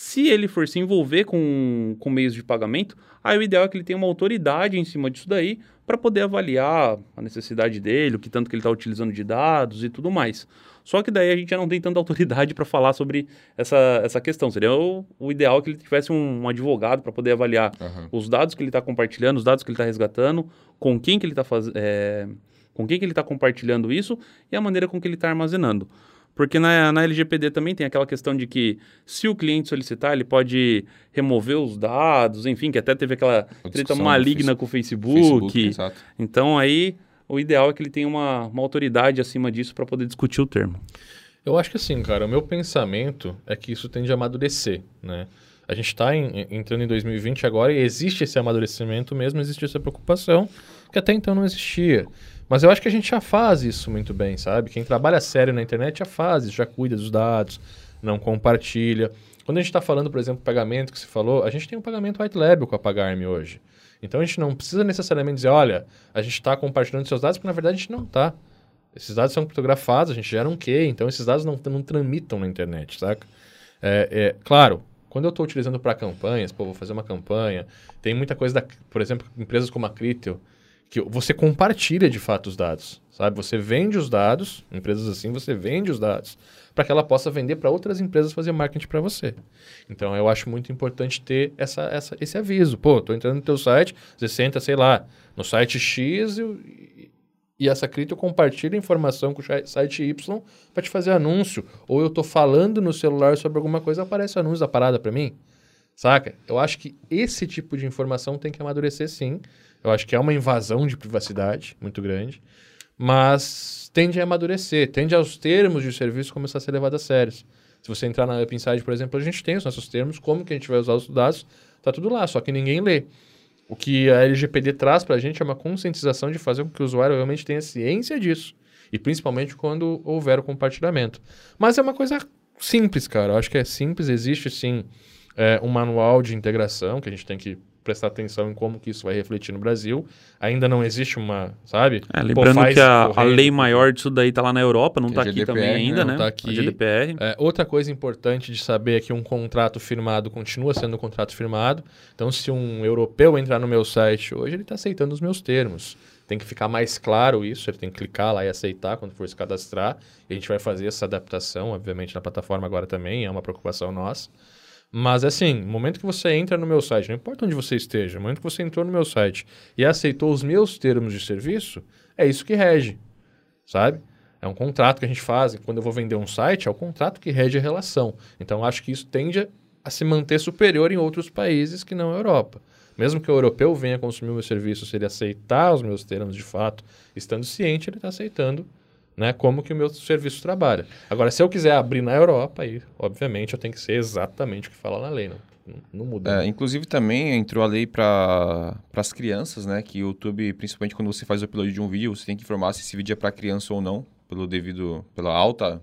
Speaker 3: Se ele for se envolver com, com meios de pagamento, aí o ideal é que ele tenha uma autoridade em cima disso daí para poder avaliar a necessidade dele, o que tanto que ele está utilizando de dados e tudo mais. Só que daí a gente já não tem tanta autoridade para falar sobre essa, essa questão. Seria o, o ideal que ele tivesse um, um advogado para poder avaliar uhum. os dados que ele está compartilhando, os dados que ele está resgatando, com quem que ele está fazendo. É, com quem que ele está compartilhando isso e a maneira com que ele está armazenando. Porque na, na LGPD também tem aquela questão de que se o cliente solicitar, ele pode remover os dados, enfim, que até teve aquela treta maligna com o Facebook. Facebook então aí o ideal é que ele tenha uma, uma autoridade acima disso para poder discutir o termo.
Speaker 1: Eu acho que assim, cara, o meu pensamento é que isso tende a amadurecer, né? A gente está entrando em 2020 agora e existe esse amadurecimento mesmo, existe essa preocupação que até então não existia. Mas eu acho que a gente já faz isso muito bem, sabe? Quem trabalha sério na internet já faz isso, já cuida dos dados, não compartilha. Quando a gente está falando, por exemplo, pagamento que você falou, a gente tem um pagamento white label com a Pagarme hoje. Então a gente não precisa necessariamente dizer, olha, a gente está compartilhando seus dados, porque na verdade a gente não está. Esses dados são criptografados, a gente gera um quê? Então esses dados não, não tramitam na internet, saca? É, é, claro, quando eu estou utilizando para campanhas, pô, vou fazer uma campanha, tem muita coisa, da, por exemplo, empresas como a Criteo, que você compartilha de fato os dados, sabe? Você vende os dados, empresas assim, você vende os dados para que ela possa vender para outras empresas fazer marketing para você. Então eu acho muito importante ter essa, essa, esse aviso. Pô, estou entrando no teu site, você senta, sei lá, no site X e, e essa cripto compartilha informação com o site Y para te fazer anúncio. Ou eu estou falando no celular sobre alguma coisa, aparece anúncio da parada para mim. Saca? Eu acho que esse tipo de informação tem que amadurecer sim. Eu acho que é uma invasão de privacidade muito grande, mas tende a amadurecer, tende aos termos de serviço começar a ser levado a sério. Se você entrar na Up Inside, por exemplo, a gente tem os nossos termos, como que a gente vai usar os dados, tá tudo lá, só que ninguém lê. O que a LGPD traz para a gente é uma conscientização de fazer com que o usuário realmente tenha ciência disso. E principalmente quando houver o compartilhamento. Mas é uma coisa simples, cara. Eu acho que é simples, existe sim é, um manual de integração que a gente tem que prestar atenção em como que isso vai refletir no Brasil. Ainda não existe uma, sabe?
Speaker 3: É, lembrando Pô, que a, a, lei maior disso daí está lá na Europa, não está aqui
Speaker 1: GDPR,
Speaker 3: também ainda, né?
Speaker 1: Não tá aqui. A GDPR. É, outra coisa importante de saber é que um contrato firmado continua sendo um contrato firmado. Então, se um europeu entrar no meu site hoje, ele está aceitando os meus termos. Tem que ficar mais claro isso, ele tem que clicar lá e aceitar quando for se cadastrar. E a gente vai fazer essa adaptação, obviamente, na plataforma agora também, é uma preocupação nossa. Mas assim, no momento que você entra no meu site, não importa onde você esteja, no momento que você entrou no meu site e aceitou os meus termos de serviço, é isso que rege, sabe? É um contrato que a gente faz. Quando eu vou vender um site, é o contrato que rege a relação. Então, acho que isso tende a se manter superior em outros países que não a Europa. Mesmo que o europeu venha consumir o meu serviço, se ele aceitar os meus termos de fato, estando ciente, ele está aceitando né, como que o meu serviço trabalha. Agora, se eu quiser abrir na Europa, aí, obviamente, eu tenho que ser exatamente o que fala na lei, não, não muda.
Speaker 2: É, inclusive, também entrou a lei para as crianças, né, que o YouTube, principalmente quando você faz o upload de um vídeo, você tem que informar se esse vídeo é para criança ou não, pelo devido, pela alta...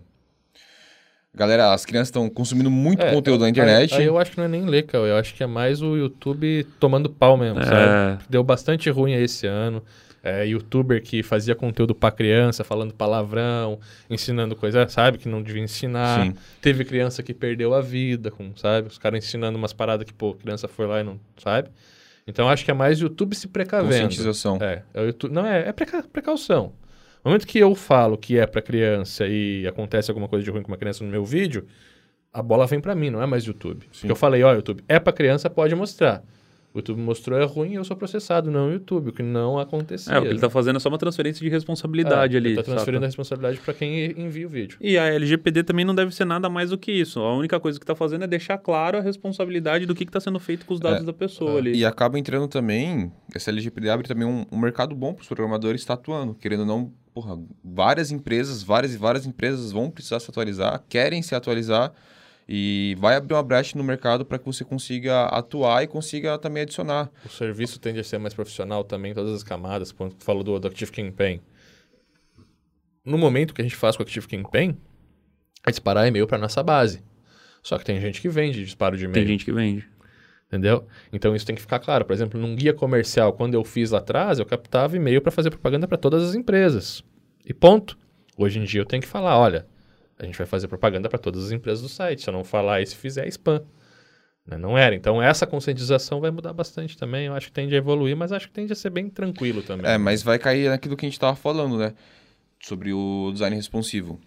Speaker 2: Galera, as crianças estão consumindo muito é, conteúdo na internet.
Speaker 1: Aí, aí, eu acho que não é nem ler, cara. Eu acho que é mais o YouTube tomando pau mesmo, é. sabe? Deu bastante ruim esse ano é, youtuber que fazia conteúdo para criança, falando palavrão, ensinando coisas, sabe, que não devia ensinar. Sim. Teve criança que perdeu a vida, com, sabe? Os caras ensinando umas paradas que, pô, criança foi lá e não, sabe? Então acho que é mais YouTube se precavendo.
Speaker 2: Conscientização.
Speaker 1: É, é o YouTube, não, é, é preca, precaução. No momento que eu falo que é para criança e acontece alguma coisa de ruim com uma criança no meu vídeo, a bola vem para mim, não é mais YouTube. Sim. Porque eu falei, ó, YouTube, é para criança, pode mostrar. O YouTube mostrou é ruim e eu sou processado, não o YouTube, o que não aconteceu.
Speaker 3: É, o que ele está fazendo é só uma transferência de responsabilidade é, ali.
Speaker 1: Ele está transferindo a responsabilidade para quem envia o vídeo.
Speaker 3: E a LGPD também não deve ser nada mais do que isso. A única coisa que está fazendo é deixar claro a responsabilidade do que está sendo feito com os dados é, da pessoa é. ali.
Speaker 2: E acaba entrando também, essa LGPD abre também um, um mercado bom para os programadores estar atuando. Querendo ou não, porra, várias empresas, várias e várias empresas vão precisar se atualizar, querem se atualizar e vai abrir uma brecha no mercado para que você consiga atuar e consiga também adicionar.
Speaker 1: O serviço tende a ser mais profissional também em todas as camadas, quando falou do, do Active Campaign. No momento que a gente faz com o Active Campaign, é disparar e-mail para nossa base. Só que tem gente que vende disparo de e-mail.
Speaker 3: Tem gente que vende.
Speaker 1: Entendeu? Então isso tem que ficar claro. Por exemplo, num guia comercial, quando eu fiz lá atrás, eu captava e-mail para fazer propaganda para todas as empresas. E ponto. Hoje em dia eu tenho que falar, olha, a gente vai fazer propaganda para todas as empresas do site. Se eu não falar se fizer, é spam. Né? Não era. Então, essa conscientização vai mudar bastante também. Eu acho que tende a evoluir, mas acho que tende a ser bem tranquilo também.
Speaker 2: É, mas vai cair naquilo que a gente estava falando, né? Sobre o design responsivo.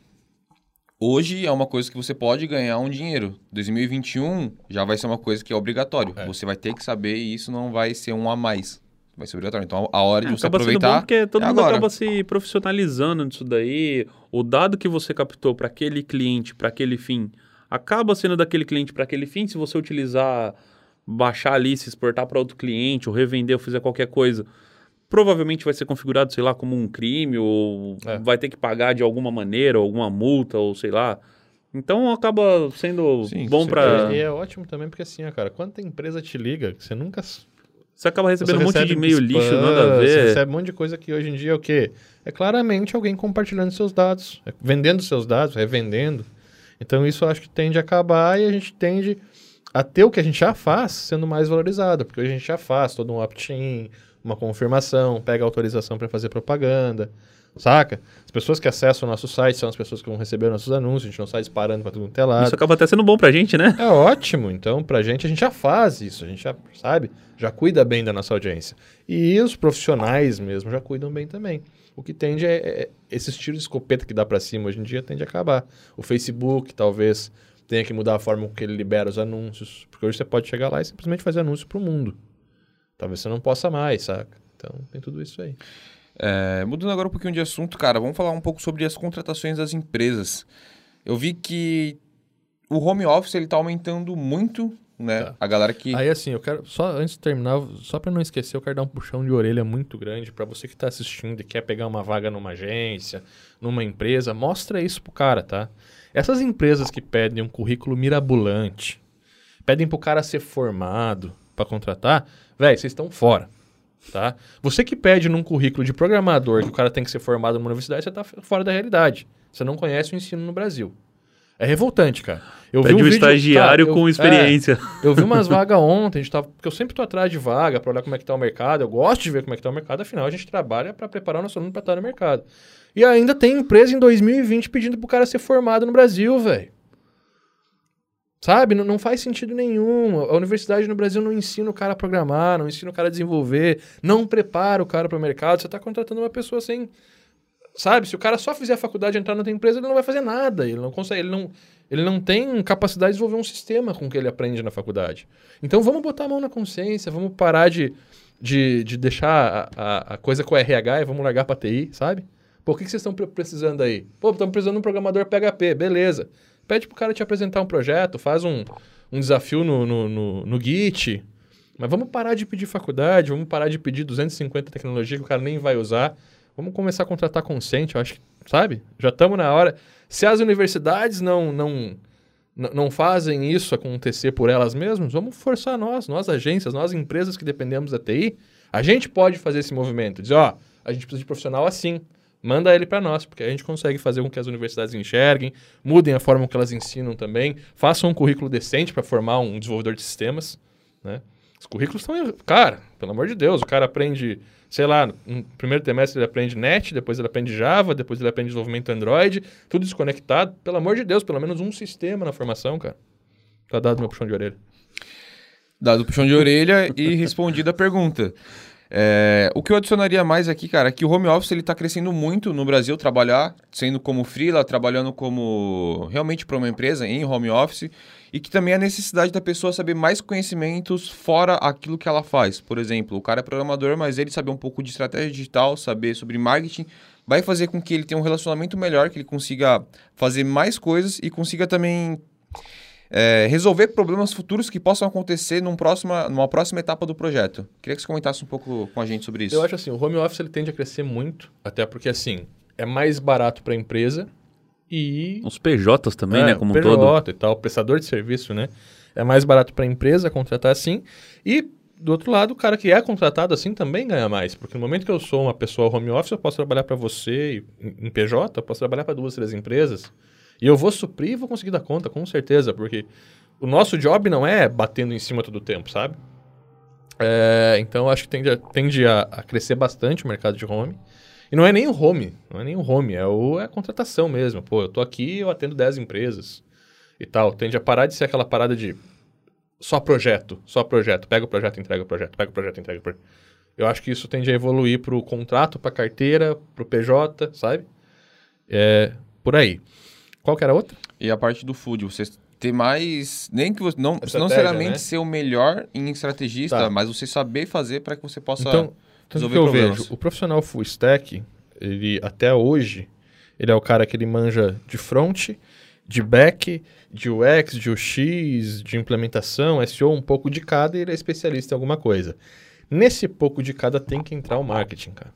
Speaker 2: Hoje é uma coisa que você pode ganhar um dinheiro. 2021 já vai ser uma coisa que é obrigatório. É. Você vai ter que saber e isso não vai ser um a mais. Vai ser obrigatório. Então, a hora de é, você acaba aproveitar. Sendo bom
Speaker 3: porque todo
Speaker 2: é
Speaker 3: mundo
Speaker 2: agora.
Speaker 3: acaba se profissionalizando nisso daí. O dado que você captou para aquele cliente, para aquele fim, acaba sendo daquele cliente para aquele fim. Se você utilizar, baixar ali, se exportar para outro cliente, ou revender, ou fizer qualquer coisa, provavelmente vai ser configurado, sei lá, como um crime, ou é. vai ter que pagar de alguma maneira, alguma multa, ou sei lá. Então acaba sendo Sim, bom para.
Speaker 1: E é ótimo também, porque assim, cara, quanta empresa te liga que você nunca
Speaker 3: você acaba recebendo você um monte de e-mail lixo, nada a ver. Você
Speaker 1: recebe um monte de coisa que hoje em dia é o quê? É claramente alguém compartilhando seus dados, é vendendo seus dados, revendendo. Então isso eu acho que tende a acabar e a gente tende a ter o que a gente já faz sendo mais valorizado, porque hoje a gente já faz todo um opt-in, uma confirmação, pega autorização para fazer propaganda. Saca? As pessoas que acessam o nosso site são as pessoas que vão receber nossos anúncios, a gente não sai disparando para tudo quanto é lado.
Speaker 3: Isso acaba até sendo bom pra gente, né?
Speaker 1: É ótimo. Então, pra gente, a gente já faz isso, a gente já, sabe, já cuida bem da nossa audiência. E os profissionais mesmo já cuidam bem também. O que tende é, é esses tiros de escopeta que dá para cima hoje em dia tende a acabar. O Facebook, talvez, tenha que mudar a forma com que ele libera os anúncios, porque hoje você pode chegar lá e simplesmente fazer anúncio pro mundo. Talvez você não possa mais, saca? Então, tem tudo isso aí.
Speaker 2: É, mudando agora um pouquinho de assunto, cara, vamos falar um pouco sobre as contratações das empresas. Eu vi que o home office ele está aumentando muito né?
Speaker 1: Tá.
Speaker 2: A galera que.
Speaker 1: Aí assim, eu quero só antes de terminar, só pra não esquecer, eu quero dar um puxão de orelha muito grande pra você que tá assistindo e quer pegar uma vaga numa agência, numa empresa, mostra isso pro cara, tá? Essas empresas que pedem um currículo mirabolante, pedem pro cara ser formado pra contratar, velho, vocês estão fora. Tá? Você que pede num currículo de programador que o cara tem que ser formado numa universidade, você tá f- fora da realidade. Você não conhece o ensino no Brasil. É revoltante, cara. Eu
Speaker 3: Pede um,
Speaker 1: vídeo-
Speaker 3: estagiário
Speaker 1: cara, eu-
Speaker 3: com
Speaker 1: é,
Speaker 3: experiência.
Speaker 1: eu vi umas vagas ontem, a gente tava, porque eu sempre tô atrás de vaga para olhar como é que tá o mercado. Eu gosto de ver como é que tá o mercado, afinal a gente trabalha para preparar o nosso aluno para estar no mercado. E ainda tem empresa em 2020 pedindo pro cara ser formado no Brasil, velho. Sabe? Não, não faz sentido nenhum. A universidade no Brasil não ensina o cara a programar, não ensina o cara a desenvolver, não prepara o cara para o mercado. Você tá contratando uma pessoa sem. Sabe? Se o cara só fizer a faculdade e entrar na tua empresa, ele não vai fazer nada. Ele não consegue, ele não, ele não tem capacidade de desenvolver um sistema com o que ele aprende na faculdade. Então vamos botar a mão na consciência, vamos parar de, de, de deixar a, a, a coisa com o RH e vamos largar pra TI, sabe? Pô, o que, que vocês estão pre- precisando aí? Pô, estamos precisando de um programador PHP, beleza. Pede pro cara te apresentar um projeto, faz um, um desafio no, no, no, no Git. Mas vamos parar de pedir faculdade, vamos parar de pedir 250 tecnologia que o cara nem vai usar. Vamos começar a contratar consciente, eu acho que, sabe? Já estamos na hora. Se as universidades não, não, não fazem isso acontecer por elas mesmas, vamos forçar nós, nós agências, nós empresas que dependemos da TI, a gente pode fazer esse movimento. Dizer, ó, a gente precisa de profissional assim. Manda ele para nós, porque a gente consegue fazer com que as universidades enxerguem, mudem a forma que elas ensinam também, façam um currículo decente para formar um desenvolvedor de sistemas, né? Os currículos estão. Cara, pelo amor de Deus, o cara aprende, sei lá, no primeiro trimestre ele aprende NET, depois ele aprende Java, depois ele aprende desenvolvimento Android, tudo desconectado. Pelo amor de Deus, pelo menos um sistema na formação, cara. Tá dado meu puxão de orelha.
Speaker 2: Dado o puxão de orelha e respondida a pergunta. É, o que eu adicionaria mais aqui, cara, é que o home office ele tá crescendo muito no Brasil, trabalhar, sendo como freela, trabalhando como realmente para uma empresa em home office, e que também a necessidade da pessoa saber mais conhecimentos fora aquilo que ela faz. Por exemplo, o cara é programador, mas ele saber um pouco de estratégia digital, saber sobre marketing, vai fazer com que ele tenha um relacionamento melhor, que ele consiga fazer mais coisas e consiga também é, resolver problemas futuros que possam acontecer num próxima, numa próxima etapa do projeto. Queria que você comentasse um pouco com a gente sobre isso.
Speaker 1: Eu acho assim, o home office ele tende a crescer muito, até porque assim, é mais barato para a empresa e
Speaker 3: Os PJs também,
Speaker 1: É,
Speaker 3: né? Como um
Speaker 1: PJ
Speaker 3: todo.
Speaker 1: e tal, prestador de serviço, né? É mais barato para a empresa contratar assim. E, do outro lado, o cara que é contratado assim também ganha mais. Porque no momento que eu sou uma pessoa home office, eu posso trabalhar para você e- em em PJ, eu posso trabalhar para duas, três empresas. E eu vou suprir e vou conseguir dar conta, com certeza. Porque o nosso job não é batendo em cima todo o tempo, sabe? É, então, acho que tende, a, tende a, a crescer bastante o mercado de home. E não é nem o home, não é nem o home, é, o, é a contratação mesmo. Pô, eu tô aqui, eu atendo 10 empresas e tal. Tende a parar de ser aquela parada de só projeto, só projeto. Pega o projeto, entrega o projeto, pega o projeto, entrega o projeto. Eu acho que isso tende a evoluir pro contrato, pra carteira, pro PJ, sabe? É, por aí. Qual que era a outra?
Speaker 2: E a parte do food, você ter mais. Nem que você. Não, não necessariamente
Speaker 1: né?
Speaker 2: ser o melhor em estrategista,
Speaker 1: Tá.
Speaker 2: mas você saber fazer para que você possa.
Speaker 1: Então, tanto
Speaker 2: resolver
Speaker 1: que eu
Speaker 2: problemas.
Speaker 1: vejo, o profissional full stack, ele até hoje, ele é o cara que ele manja de front, de back, de UX, de UX, de implementação, SEO, um pouco de cada e ele é especialista em alguma coisa. Nesse pouco de cada tem que entrar o marketing, cara.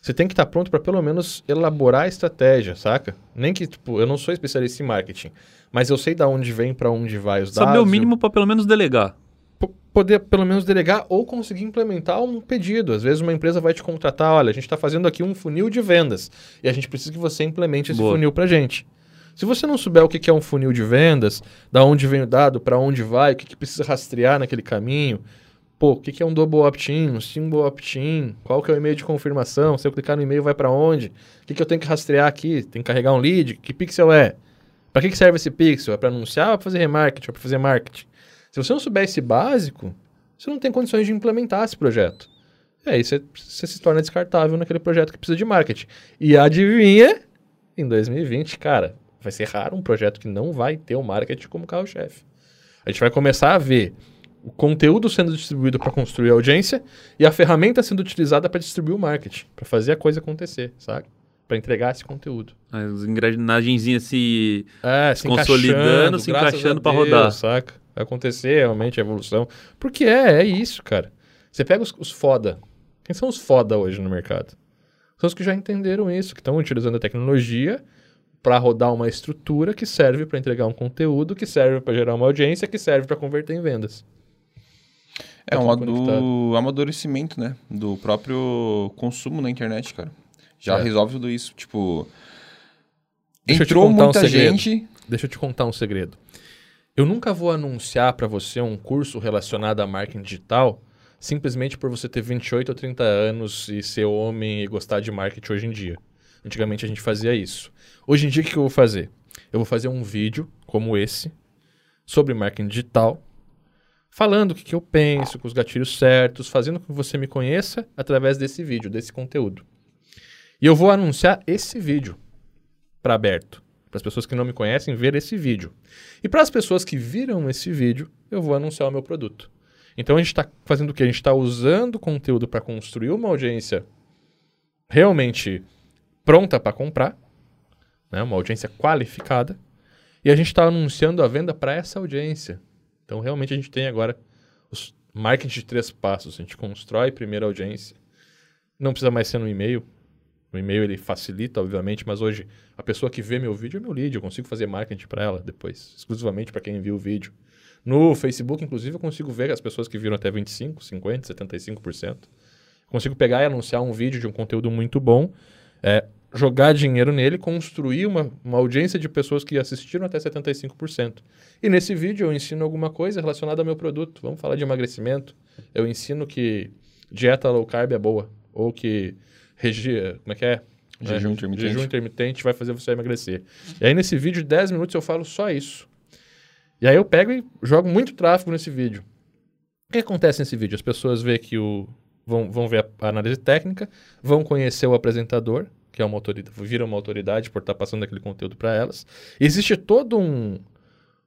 Speaker 1: Você tem que estar pronto para pelo menos elaborar a estratégia, saca? Nem que, tipo, eu não sou especialista em marketing, mas eu sei da onde vem, para onde vai os dados.
Speaker 3: Saber o mínimo para pelo menos delegar.
Speaker 1: po- poder pelo menos delegar ou conseguir implementar um pedido. Às vezes uma empresa vai te contratar, olha, a gente está fazendo aqui um funil de vendas e a gente precisa que você implemente esse
Speaker 3: Boa.
Speaker 1: funil para gente. Se você não souber o que é um funil de vendas, da onde vem o dado, para onde vai, o que precisa rastrear naquele caminho, pô, o que, é um double opt-in, um single opt-in, qual que é o e-mail de confirmação, se eu clicar no e-mail vai para onde, o que, que eu tenho que rastrear aqui, tem que carregar um lead, que pixel é? Para que, que serve esse pixel? É para anunciar ou para fazer remarketing, ou para fazer marketing? Se você não souber esse básico, você não tem condições de implementar esse projeto. E aí você, você se torna descartável naquele projeto que precisa de marketing. E adivinha, em 2020, cara, vai ser raro um projeto que não vai ter o marketing como carro-chefe. A gente vai começar a ver o conteúdo sendo distribuído para construir a audiência e a ferramenta sendo utilizada para distribuir o marketing, para fazer a coisa acontecer, sabe? Para entregar esse conteúdo.
Speaker 3: As engrenagenzinhas se.
Speaker 1: É, se
Speaker 3: Consolidando,
Speaker 1: encaixando,
Speaker 3: se encaixando
Speaker 1: a
Speaker 3: pra
Speaker 1: Deus,
Speaker 3: rodar.
Speaker 1: Saca? Vai acontecer realmente a evolução. Porque é, é isso, cara. Você pega os, os foda. Quem são os foda hoje no mercado? São os que já entenderam isso, que estão utilizando a tecnologia para rodar uma estrutura que serve para entregar um conteúdo, que serve para gerar uma audiência, que serve para converter em vendas.
Speaker 2: É
Speaker 1: Tá
Speaker 2: um adu-
Speaker 1: conectado.
Speaker 2: amadurecimento, né? Do próprio consumo na internet, cara. Já
Speaker 1: É.
Speaker 2: resolve tudo isso. Tipo.
Speaker 1: Deixa
Speaker 2: entrou
Speaker 1: um
Speaker 2: muita
Speaker 1: segredo.
Speaker 2: gente.
Speaker 1: Deixa eu te contar um segredo. Eu nunca vou anunciar para você um curso relacionado a marketing digital simplesmente por você ter 28 ou 30 anos e ser homem e gostar de marketing hoje em dia. Antigamente a gente fazia isso. Hoje em dia o que eu vou fazer? Eu vou fazer um vídeo como esse sobre marketing digital, falando o que, que eu penso, com os gatilhos certos, fazendo com que você me conheça através desse vídeo, desse conteúdo. E eu vou anunciar esse vídeo para aberto, para as pessoas que não me conhecem ver esse vídeo. E para as pessoas que viram esse vídeo, eu vou anunciar o meu produto. Então a gente está fazendo o quê? A gente está usando o conteúdo para construir uma audiência realmente pronta para comprar, né? uma audiência qualificada, e a gente está anunciando a venda para essa audiência. Então realmente a gente tem agora os marketing de três passos. A gente constrói primeiro a audiência, não precisa mais ser no e-mail. O e-mail ele facilita, obviamente, mas hoje a pessoa que vê meu vídeo é meu lead, eu consigo fazer marketing para ela depois, exclusivamente para quem viu o vídeo. No Facebook, inclusive, eu consigo ver as pessoas que viram até 25, 50, 75%. Consigo pegar e anunciar um vídeo de um conteúdo muito bom, é, jogar dinheiro nele, construir uma, uma audiência de pessoas que assistiram até 75%. E nesse vídeo eu ensino alguma coisa relacionada ao meu produto. Vamos falar de emagrecimento. Eu ensino que dieta low carb é boa. Ou que regi... como é que é?
Speaker 2: Jejum
Speaker 1: É,
Speaker 2: intermitente.
Speaker 1: Jejum intermitente vai fazer você emagrecer. E aí nesse vídeo de 10 minutos eu falo só isso. E aí eu pego e jogo muito tráfego nesse vídeo. O que acontece nesse vídeo? As pessoas vê que o vão, vão ver a análise técnica, vão conhecer o apresentador, que é uma autoridade, vira uma autoridade por estar passando aquele conteúdo para elas. Existe todo um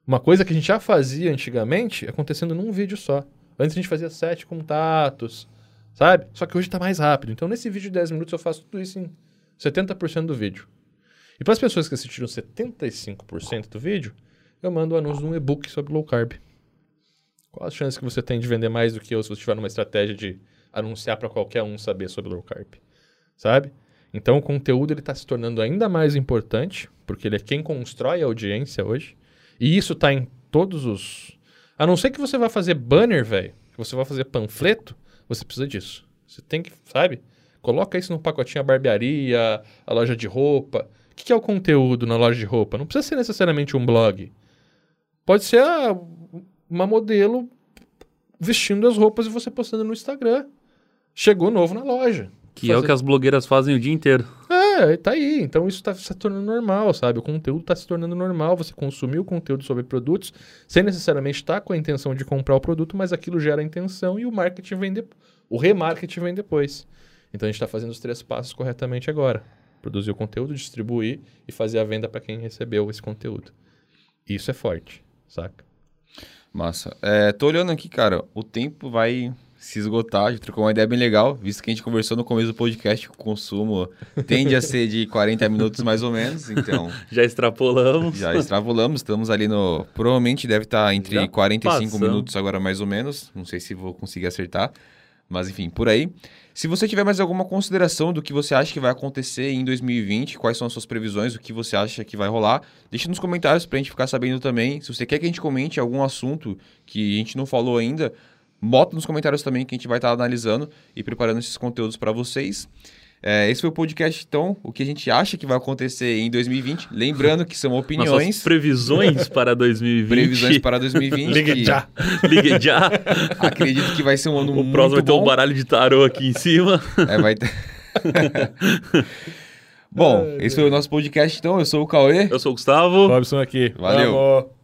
Speaker 1: uma coisa que a gente já fazia antigamente acontecendo num vídeo só. Antes a gente fazia sete contatos, sabe? Só que hoje está mais rápido. Então nesse vídeo de 10 minutos eu faço tudo isso em 70% do vídeo. E para as pessoas que assistiram 75% do vídeo, eu mando o anúncio de um e-book sobre low carb. Qual a chance que você tem de vender mais do que eu se você tiver numa estratégia de anunciar para qualquer um saber sobre low carb? Sabe? Então o conteúdo está se tornando ainda mais importante, porque ele é quem constrói a audiência hoje. E isso está em todos os. A não ser que você vá fazer banner, velho, que você vai fazer panfleto, você precisa disso. Você tem que, sabe? Coloca isso num pacotinho a barbearia, a loja de roupa. O que é o conteúdo na loja de roupa? Não precisa ser necessariamente um blog. Pode ser ah, uma modelo vestindo as roupas e você postando no Instagram. Chegou novo na loja.
Speaker 3: Que é o
Speaker 1: Fazer-
Speaker 3: que as blogueiras fazem o dia inteiro.
Speaker 1: é, tá aí. Então isso tá se tornando normal, sabe? O conteúdo tá se tornando normal. Você consumir o conteúdo sobre produtos sem necessariamente estar com a intenção de comprar o produto, mas aquilo gera intenção e o marketing vem depois. O remarketing vem depois. Então a gente está fazendo os três passos corretamente agora: produzir o conteúdo, distribuir e fazer a venda para quem recebeu esse conteúdo. Isso é forte, saca?
Speaker 2: Massa. É, tô olhando aqui, cara. O tempo vai se esgotar. A gente trocou uma ideia bem legal, visto que a gente conversou no começo do podcast que o consumo tende a ser de 40 minutos mais ou menos. Então,
Speaker 3: Já extrapolamos.
Speaker 2: já extrapolamos. Estamos ali no. Provavelmente deve estar entre
Speaker 3: Já
Speaker 2: 45
Speaker 3: passamos.
Speaker 2: minutos agora, mais ou menos. Não sei se vou conseguir acertar. Mas enfim, por aí. Se você tiver mais alguma consideração do que você acha que vai acontecer em 2020, quais são as suas previsões, o que você acha que vai rolar, deixa nos comentários pra gente ficar sabendo também. Se você quer que a gente comente algum assunto que a gente não falou ainda, bota nos comentários também que a gente vai estar analisando e preparando esses conteúdos para vocês. É, esse foi o podcast, então, o que a gente acha que vai acontecer em 2020. Lembrando que são
Speaker 3: Nossas
Speaker 2: opiniões,
Speaker 3: previsões para 2020.
Speaker 2: previsões para 2020.
Speaker 1: Ligue
Speaker 2: que
Speaker 1: já!
Speaker 3: Ligue já.
Speaker 2: Acredito que vai ser um ano
Speaker 3: O
Speaker 2: muito
Speaker 3: próximo vai ter um
Speaker 2: bom.
Speaker 3: baralho de tarô aqui em cima.
Speaker 2: É, vai ter. Bom, esse foi o nosso podcast, então. Eu sou o Cauê.
Speaker 3: Eu sou o Gustavo.
Speaker 1: Robson aqui.
Speaker 2: Valeu.
Speaker 1: Vamos.